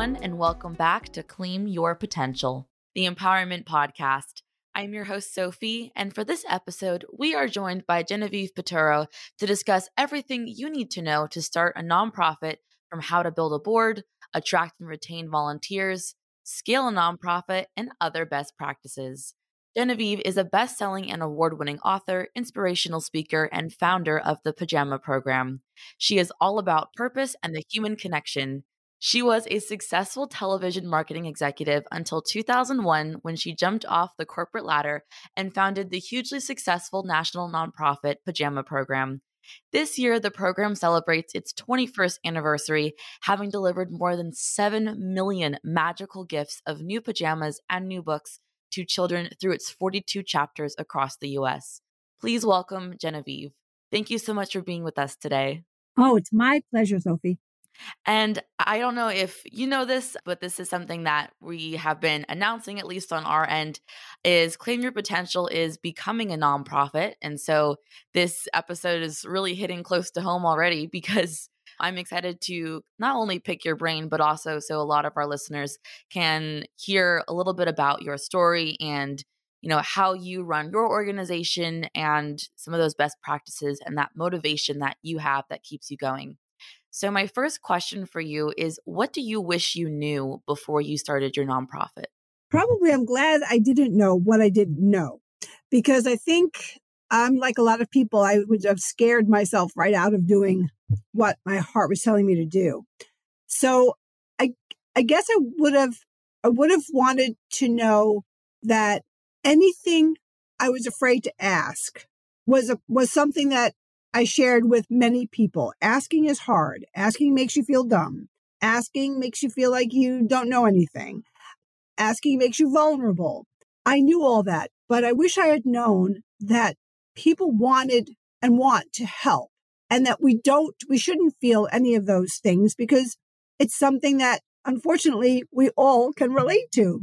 everyone, and welcome back to Claim Your Potential, the Empowerment Podcast. I'm your host, Sofie, and for this episode, we are joined by Genevieve Piturro to discuss everything you need to know to start a nonprofit from how to build a board, attract and retain volunteers, scale a nonprofit, and other best practices. Genevieve is a best selling and award winning author, inspirational speaker, and founder of the Pajama Program. She is all about purpose and the human connection. She was a successful television marketing executive until 2001 when she jumped off the corporate ladder and founded the hugely successful national nonprofit Pajama Program. This year, the program celebrates its 21st anniversary, having delivered more than 7 million magical gifts of new pajamas and new books to children through its 42 chapters across the U.S. Please welcome Genevieve. Thank you so much for being with us today. Oh, it's my pleasure, Sofie. And I don't know if you know this, but this is something that we have been announcing, at least on our end, is Claim Your Potential is becoming a nonprofit. And so this episode is really hitting close to home already because I'm excited to not only pick your brain, but also so a lot of our listeners can hear a little bit about your story and you know how you run your organization and some of those best practices and that motivation that you have that keeps you going. So my first question for you is what do you wish you knew before you started your nonprofit? Probably I'm glad I didn't know what I didn't know because I think I'm like a lot of people I would have scared myself right out of doing what my heart was telling me to do. So I I guess I would have I would have wanted to know that anything I was afraid to ask was a, was something that I shared with many people. Asking is hard. Asking makes you feel dumb. Asking makes you feel like you don't know anything. Asking makes you vulnerable. I knew all that, but I wish I had known that people wanted and want to help and that we don't, we shouldn't feel any of those things because it's something that unfortunately we all can relate to.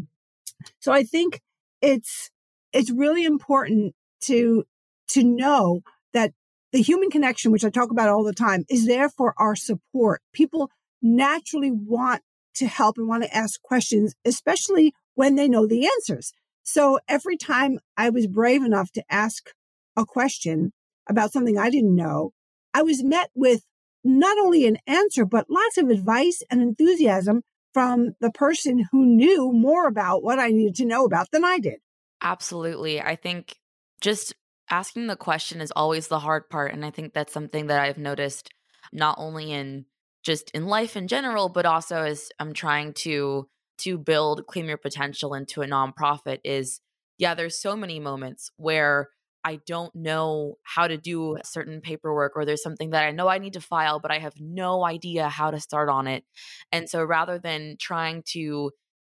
So I think it's, it's really important to, to know that the human connection, which I talk about all the time, is there for our support. People naturally want to help and want to ask questions, especially when they know the answers. So every time I was brave enough to ask a question about something I didn't know, I was met with not only an answer, but lots of advice and enthusiasm from the person who knew more about what I needed to know about than I did. Absolutely. I think just asking the question is always the hard part. And I think that's something that I've noticed not only in just in life in general, but also as I'm trying to to build claim your potential into a nonprofit is yeah, there's so many moments where I don't know how to do certain paperwork or there's something that I know I need to file, but I have no idea how to start on it. And so rather than trying to,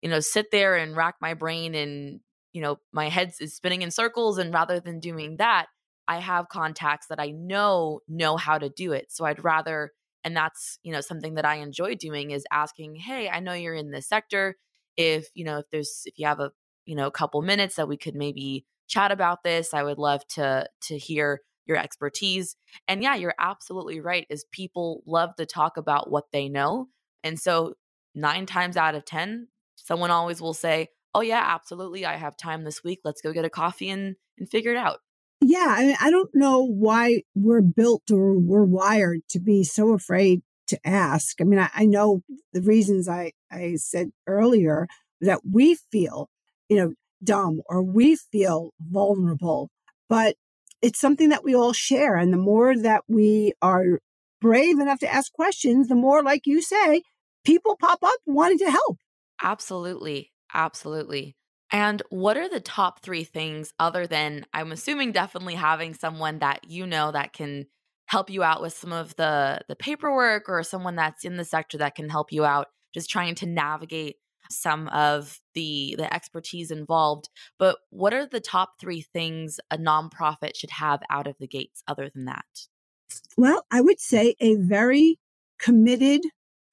you know, sit there and rack my brain and, you know, my head is spinning in circles, and rather than doing that, I have contacts that I know know how to do it. So I'd rather, and that's, you know, something that I enjoy doing is asking, hey, I know you're in this sector. If, you know, if there's, if you have a, you know, a couple minutes that we could maybe chat about this. I would love to to hear your expertise. And yeah, you're absolutely right is people love to talk about what they know. And so 9 times out of 10, someone always will say, "Oh yeah, absolutely. I have time this week. Let's go get a coffee and and figure it out." Yeah, I mean, I don't know why we're built or we're wired to be so afraid to ask. I mean, I, I know the reasons I, I said earlier that we feel, you know, dumb or we feel vulnerable, but it's something that we all share. And the more that we are brave enough to ask questions, the more, like you say, people pop up wanting to help. Absolutely. Absolutely. And what are the top three things other than I'm assuming definitely having someone that you know that can help you out with some of the the paperwork or someone that's in the sector that can help you out just trying to navigate some of the the expertise involved but what are the top three things a nonprofit should have out of the gates other than that well i would say a very committed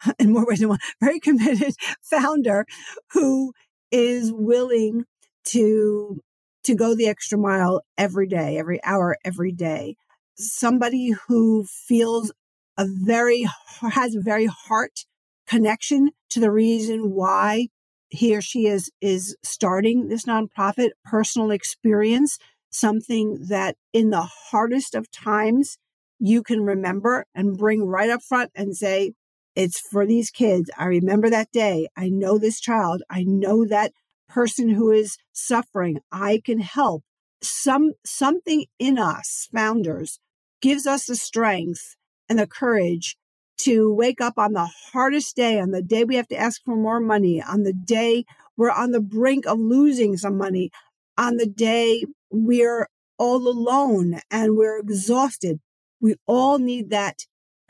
in more ways than one very committed founder who is willing to to go the extra mile every day every hour every day. Somebody who feels a very has a very heart connection to the reason why he or she is is starting this nonprofit, personal experience, something that in the hardest of times you can remember and bring right up front and say, it's for these kids. I remember that day. I know this child. I know that person who is suffering. I can help. Some something in us founders gives us the strength and the courage to wake up on the hardest day, on the day we have to ask for more money, on the day we're on the brink of losing some money, on the day we're all alone and we're exhausted. We all need that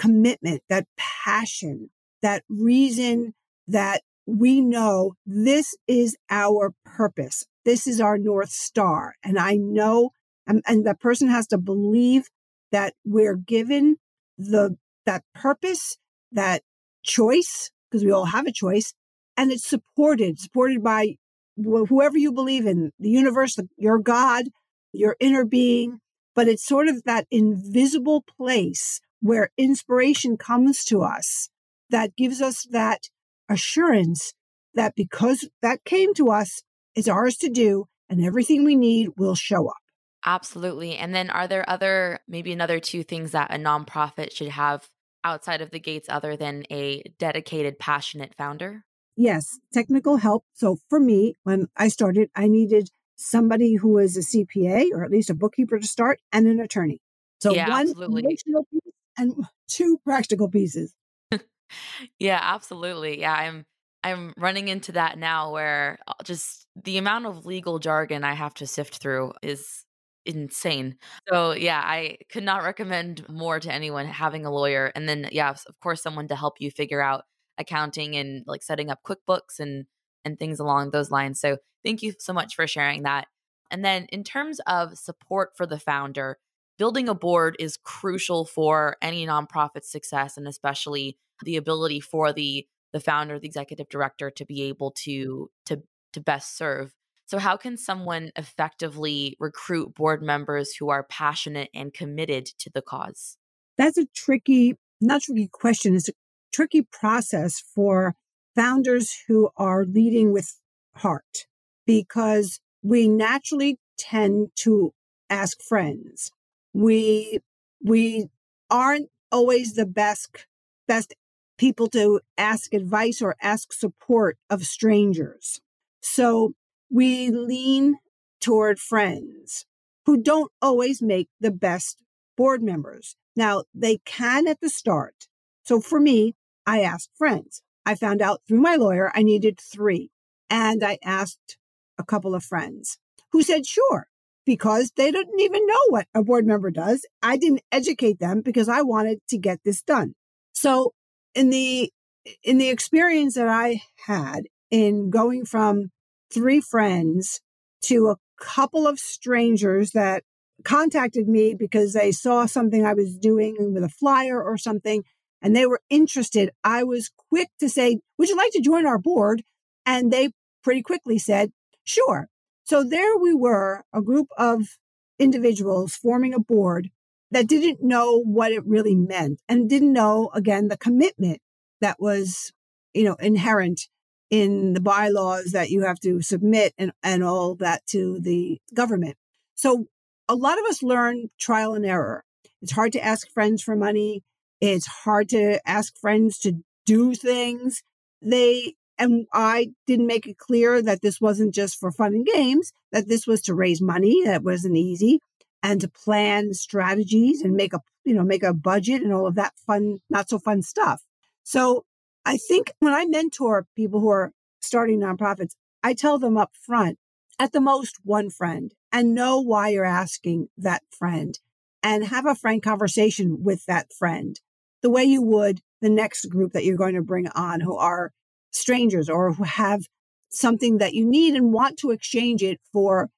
commitment, that passion, that reason that we know this is our purpose. This is our North Star. And I know, and, and the person has to believe that we're given the, that purpose, that choice, because we all have a choice, and it's supported, supported by whoever you believe in, the universe, your God, your inner being. But it's sort of that invisible place where inspiration comes to us that gives us that assurance that because that came to us, it's ours to do and everything we need will show up. Absolutely. And then are there other, maybe another two things that a nonprofit should have outside of the gates other than a dedicated, passionate founder? Yes, technical help. So for me, when I started, I needed somebody who was a CPA or at least a bookkeeper to start and an attorney. So yeah, one absolutely. And two practical pieces. yeah, absolutely. Yeah, I'm I'm running into that now where uh, just the amount of legal jargon I have to sift through is insane. So, yeah, I could not recommend more to anyone having a lawyer and then yeah, of course someone to help you figure out accounting and like setting up QuickBooks and and things along those lines. So, thank you so much for sharing that. And then in terms of support for the founder, building a board is crucial for any nonprofit success and especially the ability for the the founder the executive director to be able to to to best serve. So how can someone effectively recruit board members who are passionate and committed to the cause? That's a tricky not tricky question it's a tricky process for founders who are leading with heart because we naturally tend to ask friends we we aren't always the best best people to ask advice or ask support of strangers. So we lean toward friends who don't always make the best board members. Now they can at the start. So for me, I asked friends. I found out through my lawyer I needed three and I asked a couple of friends who said, sure, because they didn't even know what a board member does. I didn't educate them because I wanted to get this done. So in the, in the experience that I had in going from three friends to a couple of strangers that contacted me because they saw something I was doing with a flyer or something and they were interested. I was quick to say, would you like to join our board? And they pretty quickly said, sure. So there we were, a group of individuals forming a board that didn't know what it really meant and didn't know, again, the commitment that was, you know, inherent in the bylaws that you have to submit and, and all that to the government. So a lot of us learn trial and error. It's hard to ask friends for money. It's hard to ask friends to do things. They and I didn't make it clear that this wasn't just for fun and games, that this was to raise money. That wasn't easy and to plan strategies and make a, you know, make a budget and all of that fun, not so fun stuff. So I think when I mentor people who are starting nonprofits, I tell them up front, at the most one friend and know why you're asking that friend and have a frank conversation with that friend the way you would the next group that you're going to bring on who are strangers or who have something that you need and want to exchange it for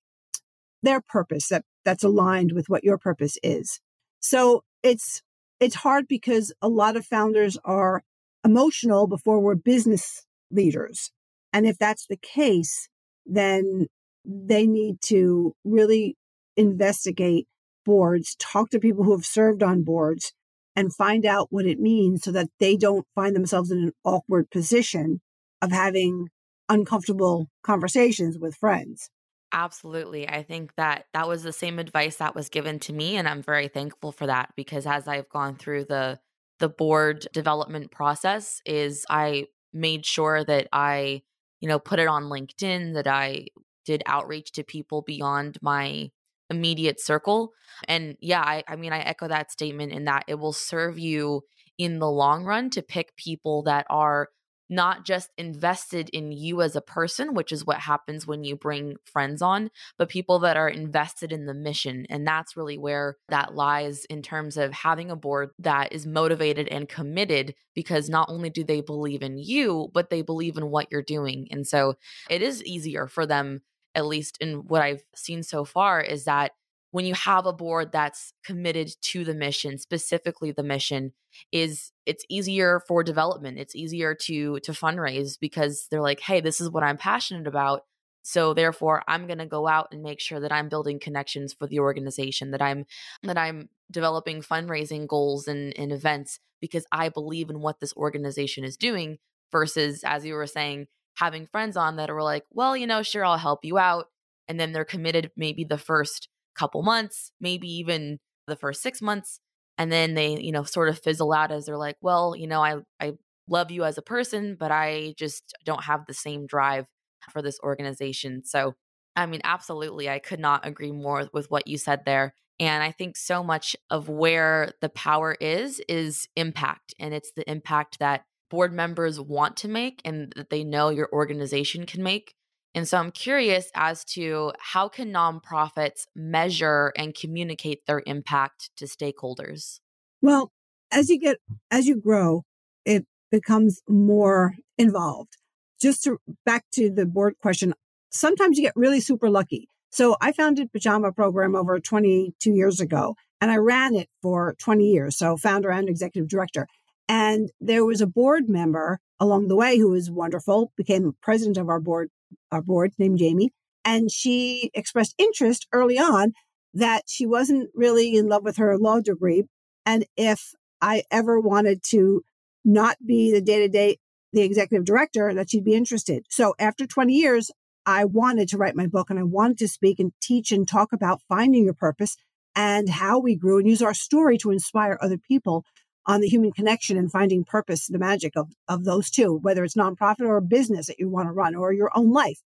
their purpose that that's aligned with what your purpose is. So it's it's hard because a lot of founders are emotional before we're business leaders. And if that's the case, then they need to really investigate boards, talk to people who have served on boards, and find out what it means so that they don't find themselves in an awkward position of having uncomfortable conversations with friends. Absolutely. I think that that was the same advice that was given to me and I'm very thankful for that because as I've gone through the the board development process is I made sure that I, you know, put it on LinkedIn that I did outreach to people beyond my immediate circle. And yeah, I, I mean, I echo that statement in that it will serve you in the long run to pick people that are not just invested in you as a person, which is what happens when you bring friends on, but people that are invested in the mission. And that's really where that lies in terms of having a board that is motivated and committed because not only do they believe in you, but they believe in what you're doing. And so it is easier for them, at least in what I've seen so far, is that when you have a board that's committed to the mission specifically the mission is it's easier for development. It's easier to to fundraise because they're like hey this is what i'm passionate about. So therefore i'm going to go out and make sure that i'm building connections for the organization that i'm that i'm developing fundraising goals and, and events because i believe in what this organization is doing versus as you were saying having friends on that are like well you know sure i'll help you out and then they're committed maybe the first couple months, maybe even the first six months. And then they, you know, sort of fizzle out as they're like, well, you know, I, I love you as a person, but I just don't have the same drive for this organization. So, I mean, absolutely, I could not agree more with what you said there. And I think so much of where the power is, is impact. And it's the impact that board members want to make and that they know your organization can make. And so I'm curious as to how can nonprofits measure and communicate their impact to stakeholders? Well, as you get as you grow, it becomes more involved. Just to back to the board question, sometimes you get really super lucky. So I founded Pajama Program over 22 years ago and I ran it for 20 years. So founder and executive director. And there was a board member along the way who was wonderful, became president of our board our board named Jamie, and she expressed interest early on that she wasn't really in love with her law degree. And if I ever wanted to not be the day to day, the executive director, that she'd be interested. So after 20 years, I wanted to write my book and I wanted to speak and teach and talk about finding your purpose and how we grew and use our story to inspire other people on the human connection and finding purpose, the magic of, of those two, whether it's nonprofit or a business that you want to run or your own life.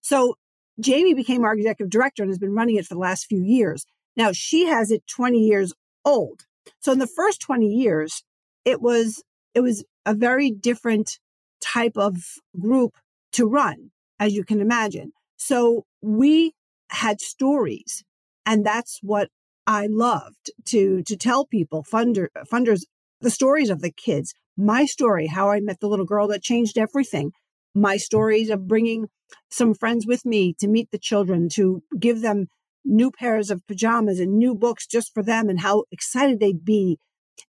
So Jamie became our executive director and has been running it for the last few years. Now she has it 20 years old. So in the first 20 years, it was, it was a very different type of group to run, as you can imagine. So we had stories and that's what I loved to to tell people funder, funders the stories of the kids, my story, how I met the little girl that changed everything, my stories of bringing some friends with me to meet the children, to give them new pairs of pajamas and new books just for them and how excited they'd be.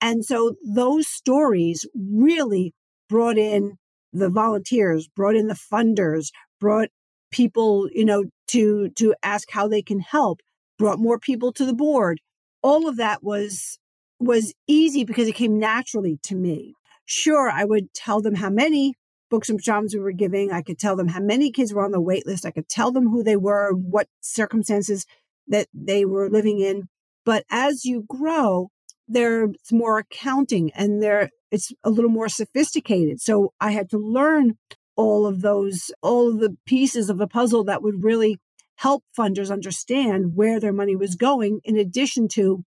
And so those stories really brought in the volunteers, brought in the funders, brought people, you know, to to ask how they can help, brought more people to the board. All of that was was easy because it came naturally to me. Sure, I would tell them how many books and pajamas we were giving. I could tell them how many kids were on the wait list. I could tell them who they were, what circumstances that they were living in. But as you grow, there's more accounting and there it's a little more sophisticated. So I had to learn all of those, all of the pieces of the puzzle that would really help funders understand where their money was going, in addition to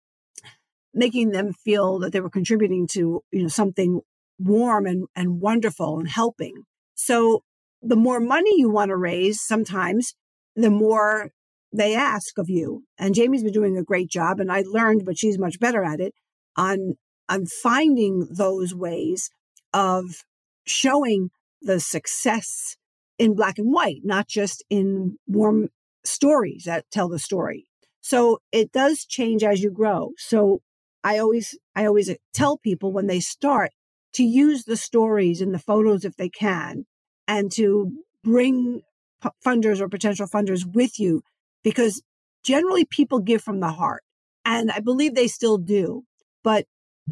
making them feel that they were contributing to you know something warm and, and wonderful and helping. So the more money you want to raise sometimes the more they ask of you. And jamie's been doing a great job and i learned but she's much better at it on on finding those ways of showing the success in black and white not just in warm stories that tell the story. So it does change as you grow. So I always I always tell people when they start to use the stories and the photos if they can and to bring funders or potential funders with you because generally people give from the heart and I believe they still do but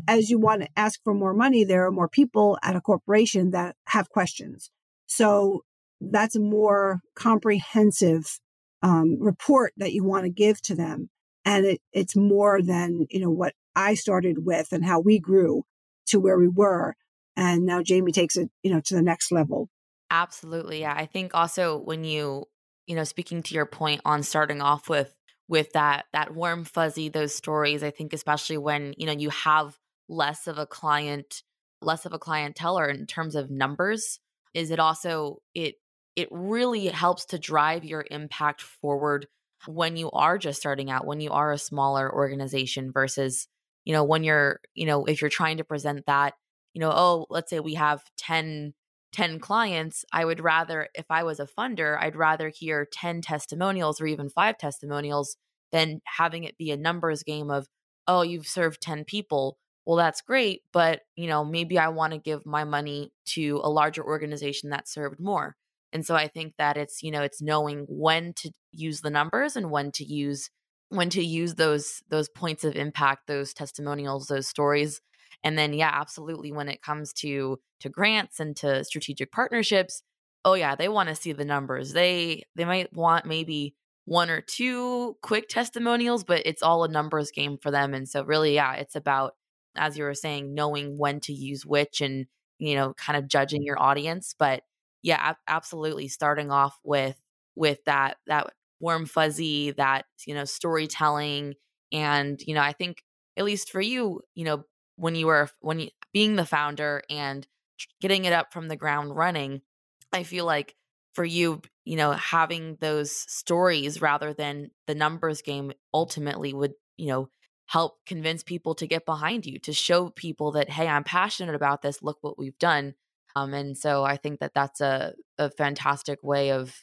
as you want to ask for more money, there are more people at a corporation that have questions. So that's a more comprehensive um, report that you want to give to them. And it, it's more than, you know, what I started with and how we grew to where we were. And now Jamie takes it, you know, to the next level. Absolutely. Yeah. I think also when you, you know, speaking to your point on starting off with with that that warm fuzzy those stories, I think especially when, you know, you have less of a client less of a clientele or in terms of numbers is it also it it really helps to drive your impact forward when you are just starting out when you are a smaller organization versus you know when you're you know if you're trying to present that you know oh let's say we have 10 10 clients i would rather if i was a funder i'd rather hear 10 testimonials or even 5 testimonials than having it be a numbers game of oh you've served 10 people. Well that's great but you know maybe i want to give my money to a larger organization that served more. And so i think that it's you know it's knowing when to use the numbers and when to use when to use those those points of impact those testimonials those stories and then yeah absolutely when it comes to to grants and to strategic partnerships oh yeah they want to see the numbers they they might want maybe one or two quick testimonials but it's all a numbers game for them and so really yeah it's about as you were saying, knowing when to use which and, you know, kind of judging your audience. But yeah, absolutely starting off with with that that warm fuzzy, that, you know, storytelling. And, you know, I think at least for you, you know, when you were when you being the founder and getting it up from the ground running, I feel like for you, you know, having those stories rather than the numbers game ultimately would, you know, help convince people to get behind you to show people that hey i'm passionate about this look what we've done um, and so i think that that's a, a fantastic way of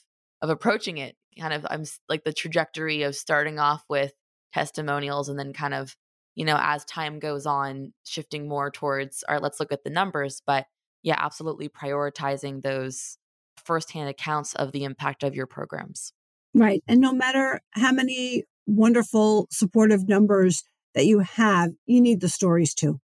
of approaching it kind of i'm like the trajectory of starting off with testimonials and then kind of you know as time goes on shifting more towards all right let's look at the numbers but yeah absolutely prioritizing those firsthand accounts of the impact of your programs right and no matter how many wonderful supportive numbers that you have, you need the stories too.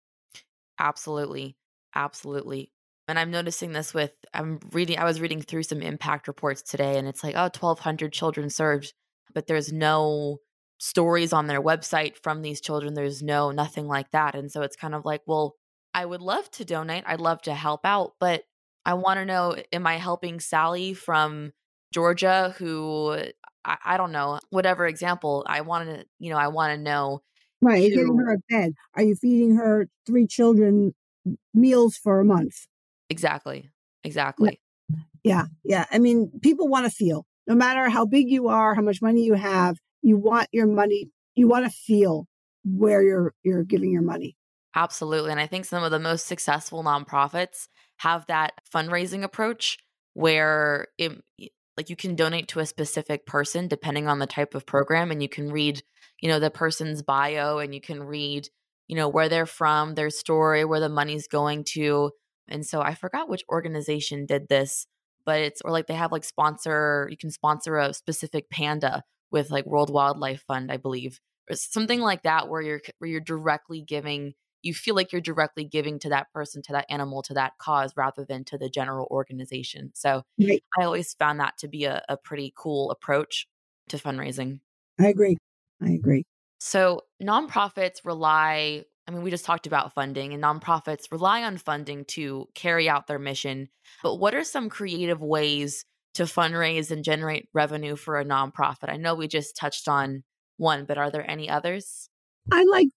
Absolutely. Absolutely. And I'm noticing this with, I'm reading, I was reading through some impact reports today, and it's like, oh, 1,200 children served, but there's no stories on their website from these children. There's no, nothing like that. And so it's kind of like, well, I would love to donate. I'd love to help out, but I want to know, am I helping Sally from Georgia who I, I don't know, whatever example I want to, you know, I want to know. Right. You getting her a bed? Are you feeding her three children meals for a month? Exactly. Exactly. Yeah. Yeah. I mean, people want to feel no matter how big you are, how much money you have, you want your money, you want to feel where you're you're giving your money. Absolutely. And I think some of the most successful nonprofits have that fundraising approach where it, like you can donate to a specific person depending on the type of program and you can read you know the person's bio and you can read you know where they're from their story where the money's going to and so i forgot which organization did this but it's or like they have like sponsor you can sponsor a specific panda with like world wildlife fund i believe or something like that where you're where you're directly giving you feel like you're directly giving to that person, to that animal, to that cause rather than to the general organization. So right. I always found that to be a, a pretty cool approach to fundraising. I agree. I agree. So nonprofits rely, I mean, we just talked about funding, and nonprofits rely on funding to carry out their mission. But what are some creative ways to fundraise and generate revenue for a nonprofit? I know we just touched on one, but are there any others? I like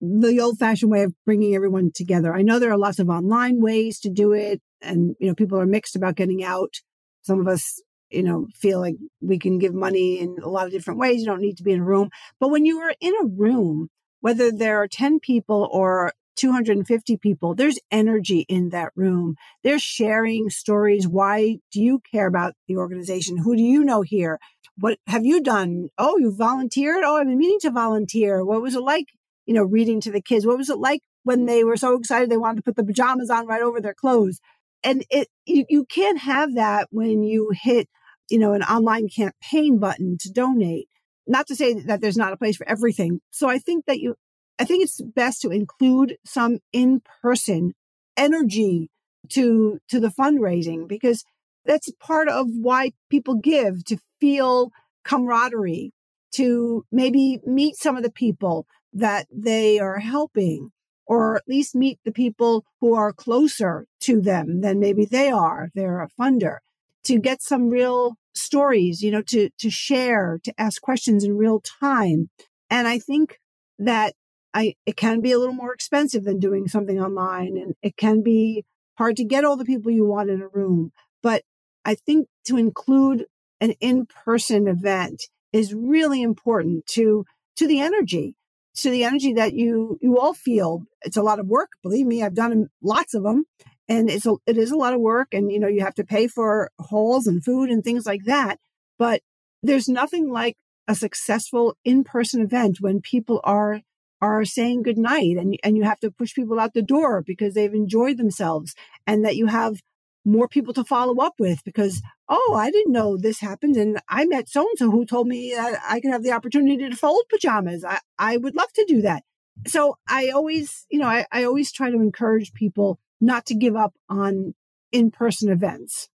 the old fashioned way of bringing everyone together. I know there are lots of online ways to do it and, you know, people are mixed about getting out. Some of us, you know, feel like we can give money in a lot of different ways. You don't need to be in a room. But when you are in a room, whether there are 10 people or 250 people, there's energy in that room. They're sharing stories. Why do you care about the organization? Who do you know here? What have you done? Oh, you volunteered? Oh, I've been meaning to volunteer. What was it like you know, reading to the kids. What was it like when they were so excited they wanted to put the pajamas on right over their clothes? And it you, you can't have that when you hit, you know, an online campaign button to donate. Not to say that there's not a place for everything. So I think that you I think it's best to include some in-person energy to to the fundraising because that's part of why people give to feel camaraderie, to maybe meet some of the people that they are helping, or at least meet the people who are closer to them than maybe they are. They're a funder to get some real stories, you know, to, to share, to ask questions in real time. And I think that I, it can be a little more expensive than doing something online and it can be hard to get all the people you want in a room. But I think to include an in-person event is really important to, to the energy, to the energy that you, you all feel. It's a lot of work. Believe me, I've done lots of them and it's a, it is a lot of work and you know you have to pay for halls and food and things like that but there's nothing like a successful in-person event when people are are saying goodnight and and you have to push people out the door because they've enjoyed themselves and that you have more people to follow up with because oh i didn't know this happened and i met so and so who told me i could have the opportunity to fold pajamas. I i would love to do that. So i always you know i, I always try to encourage people not to give up on in person events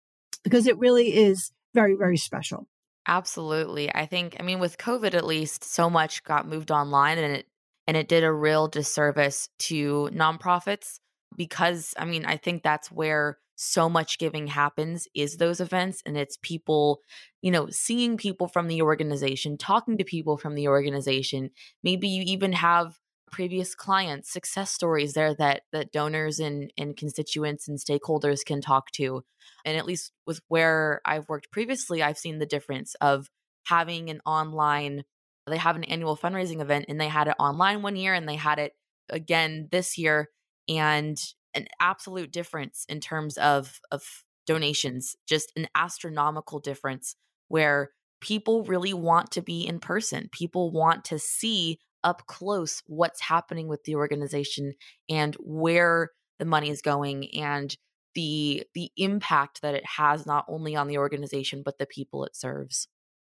because it really is very, very special. Absolutely. I think, I mean, with COVID at least, so much got moved online and it and it did a real disservice to nonprofits because I mean, I think that's where so much giving happens is those events and it's people, you know, seeing people from the organization, talking to people from the organization. Maybe you even have previous clients, success stories there that that donors and and constituents and stakeholders can talk to. And at least with where I've worked previously, I've seen the difference of having an online they have an annual fundraising event and they had it online one year and they had it again this year and an absolute difference in terms of of donations, just an astronomical difference where people really want to be in person. People want to see up close what's happening with the organization and where the money is going and the the impact that it has not only on the organization but the people it serves.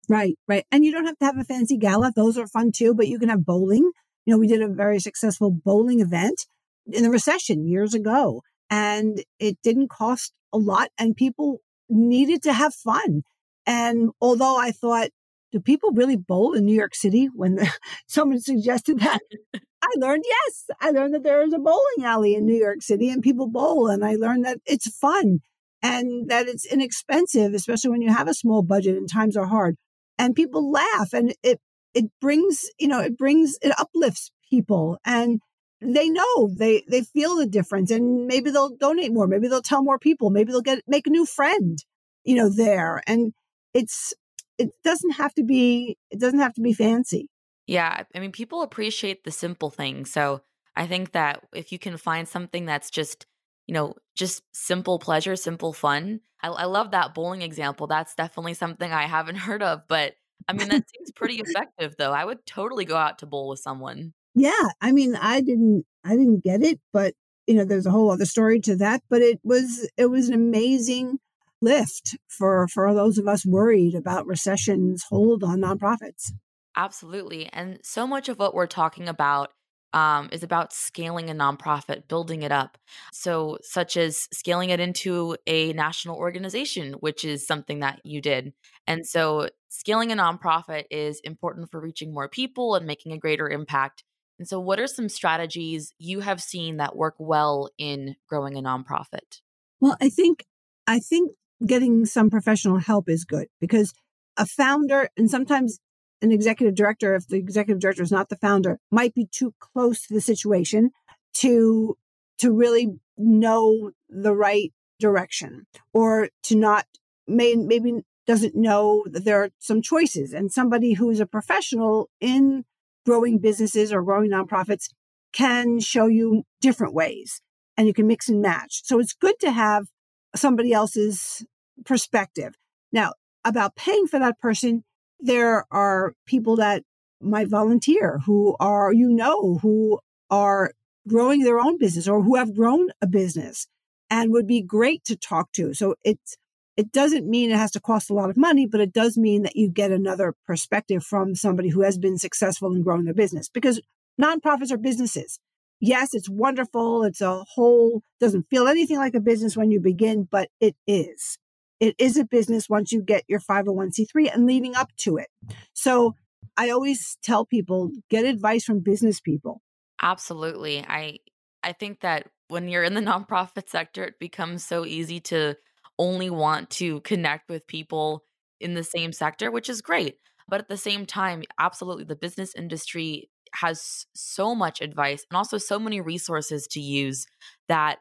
Right, right. And you don't have to have a fancy gala. Those are fun too, but you can have bowling. You know, we did a very successful bowling event in the recession years ago and it didn't cost a lot and people needed to have fun. And although I thought do people really bowl in New York City when someone suggested that? I learned, yes, I learned that there is a bowling alley in New York City and people bowl. And I learned that it's fun and that it's inexpensive, especially when you have a small budget and times are hard. And people laugh and it, it brings, you know, it brings, it uplifts people and they know they, they feel the difference and maybe they'll donate more. Maybe they'll tell more people. Maybe they'll get, make a new friend, you know, there. And it's, it doesn't have to be it doesn't have to be fancy. Yeah, I mean people appreciate the simple things. So I think that if you can find something that's just, you know, just simple pleasure, simple fun. I, I love that bowling example. That's definitely something I haven't heard of, but I mean that seems pretty effective though. I would totally go out to bowl with someone. Yeah, I mean I didn't I didn't get it, but you know there's a whole other story to that, but it was it was an amazing lift for for those of us worried about recession's hold on nonprofits. Absolutely. And so much of what we're talking about um, is about scaling a nonprofit, building it up. So, such as scaling it into a national organization, which is something that you did. And so, scaling a nonprofit is important for reaching more people and making a greater impact. And so, what are some strategies you have seen that work well in growing a nonprofit? Well, I think I think getting some professional help is good because a founder and sometimes an executive director, if the executive director is not the founder, might be too close to the situation to to really know the right direction or to not may, maybe doesn't know that there are some choices. And somebody who's a professional in growing businesses or growing nonprofits can show you different ways and you can mix and match. So it's good to have somebody else's perspective. Now, about paying for that person, there are people that might volunteer who are, you know, who are growing their own business or who have grown a business and would be great to talk to. So it's, it doesn't mean it has to cost a lot of money, but it does mean that you get another perspective from somebody who has been successful in growing their business because nonprofits are businesses. Yes, it's wonderful. It's a whole, doesn't feel anything like a business when you begin, but it is. It is a business once you get your 501c3 and leading up to it. So I always tell people get advice from business people. Absolutely. I I think that when you're in the nonprofit sector, it becomes so easy to only want to connect with people in the same sector, which is great. But at the same time, absolutely, the business industry has so much advice and also so many resources to use that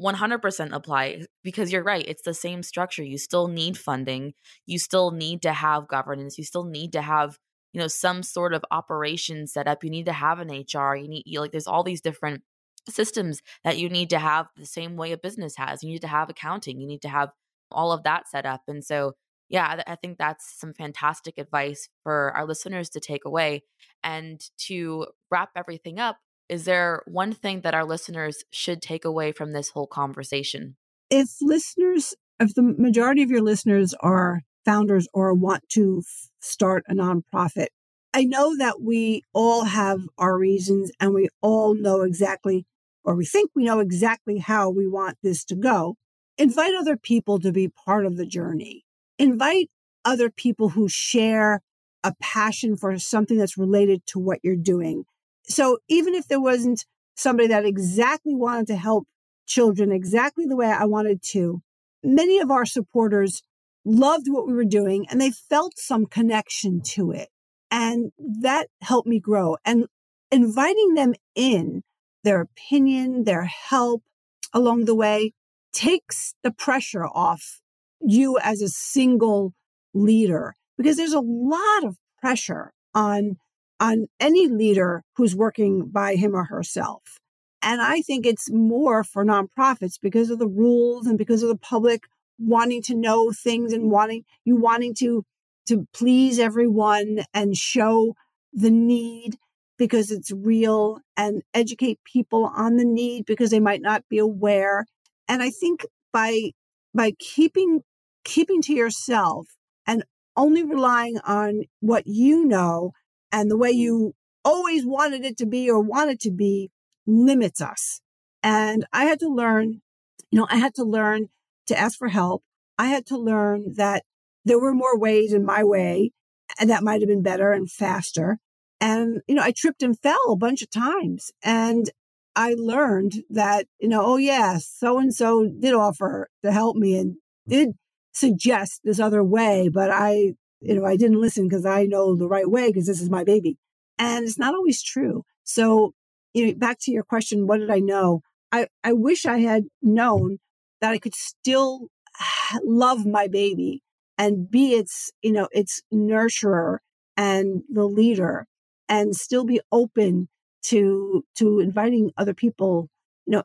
100% apply because you're right. It's the same structure. You still need funding. You still need to have governance. You still need to have, you know, some sort of operation set up. You need to have an HR. You need, you like, there's all these different systems that you need to have the same way a business has. You need to have accounting. You need to have all of that set up. And so, yeah, I think that's some fantastic advice for our listeners to take away. And to wrap everything up, is there one thing that our listeners should take away from this whole conversation? If listeners, if the majority of your listeners are founders or want to start a nonprofit, I know that we all have our reasons and we all know exactly, or we think we know exactly how we want this to go. Invite other people to be part of the journey. Invite other people who share a passion for something that's related to what you're doing. So even if there wasn't somebody that exactly wanted to help children exactly the way I wanted to, many of our supporters loved what we were doing and they felt some connection to it. And that helped me grow and inviting them in, their opinion, their help along the way takes the pressure off you as a single leader because there's a lot of pressure on on any leader who's working by him or herself. And I think it's more for nonprofits because of the rules and because of the public wanting to know things and wanting you wanting to to please everyone and show the need because it's real and educate people on the need because they might not be aware and I think by by keeping keeping to yourself and only relying on what you know and the way you always wanted it to be or want it to be limits us. And I had to learn, you know, I had to learn to ask for help. I had to learn that there were more ways in my way and that might have been better and faster. And, you know, I tripped and fell a bunch of times. And I learned that, you know, oh, yeah, so and so did offer to help me and did suggest this other way, but I, you know, I didn't listen because I know the right way because this is my baby. And it's not always true. So, you know, back to your question, what did I know? I, I wish I had known that I could still love my baby and be its, you know, its nurturer and the leader and still be open to to inviting other people, you know,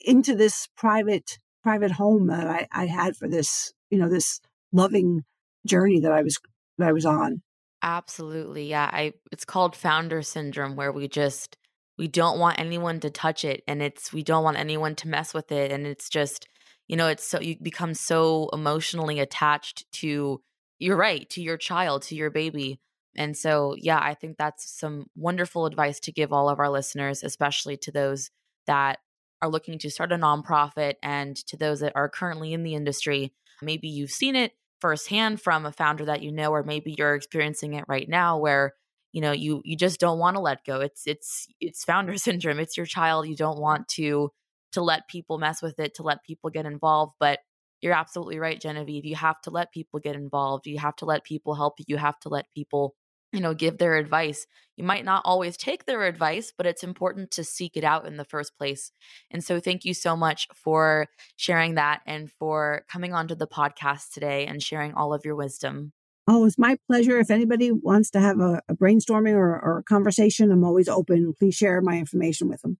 into this private private home that I, I had for this, you know, this loving journey that I was that I was on. Absolutely. Yeah. I it's called founder syndrome where we just we don't want anyone to touch it and it's we don't want anyone to mess with it and it's just you know it's so you become so emotionally attached to you're right to your child to your baby and so, yeah, I think that's some wonderful advice to give all of our listeners, especially to those that are looking to start a nonprofit and to those that are currently in the industry. Maybe you've seen it firsthand from a founder that you know, or maybe you're experiencing it right now where you know you you just don't want to let go. It's it's it's founder syndrome. It's your child. You don't want to to let people mess with it to let people get involved. But you're absolutely right genevieve. You have to let people get involved. You have to let people help you. You have to let people you know, give their advice. You might not always take their advice, but it's important to seek it out in the first place. And so, thank you so much for sharing that and for coming onto the podcast today and sharing all of your wisdom. Oh, it's my pleasure. If anybody wants to have a, a brainstorming or, or a conversation, I'm always open. Please share my information with them.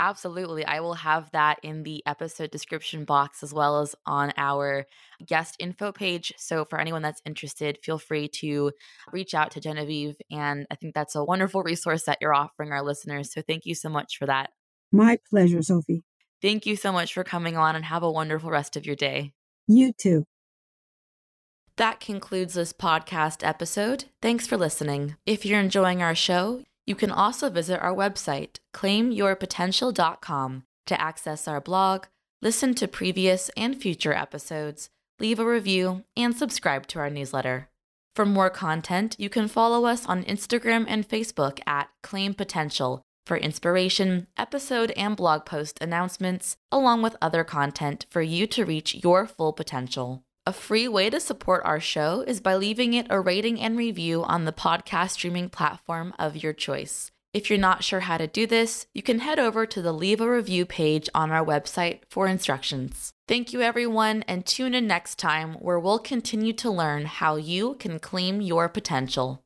Absolutely. I will have that in the episode description box as well as on our guest info page. So, for anyone that's interested, feel free to reach out to Genevieve. And I think that's a wonderful resource that you're offering our listeners. So, thank you so much for that. My pleasure, Sofie. Thank you so much for coming on and have a wonderful rest of your day. You too. That concludes this podcast episode. Thanks for listening. If you're enjoying our show, You can also visit our website, claimyourpotential.com, to access our blog, listen to previous and future episodes, leave a review, and subscribe to our newsletter. For more content, you can follow us on Instagram and Facebook at Claim Potential for inspiration, episode and blog post announcements, along with other content for you to reach your full potential. A free way to support our show is by leaving it a rating and review on the podcast streaming platform of your choice. If you're not sure how to do this, you can head over to the Leave a Review page on our website for instructions. Thank you, everyone, and tune in next time where we'll continue to learn how you can claim your potential.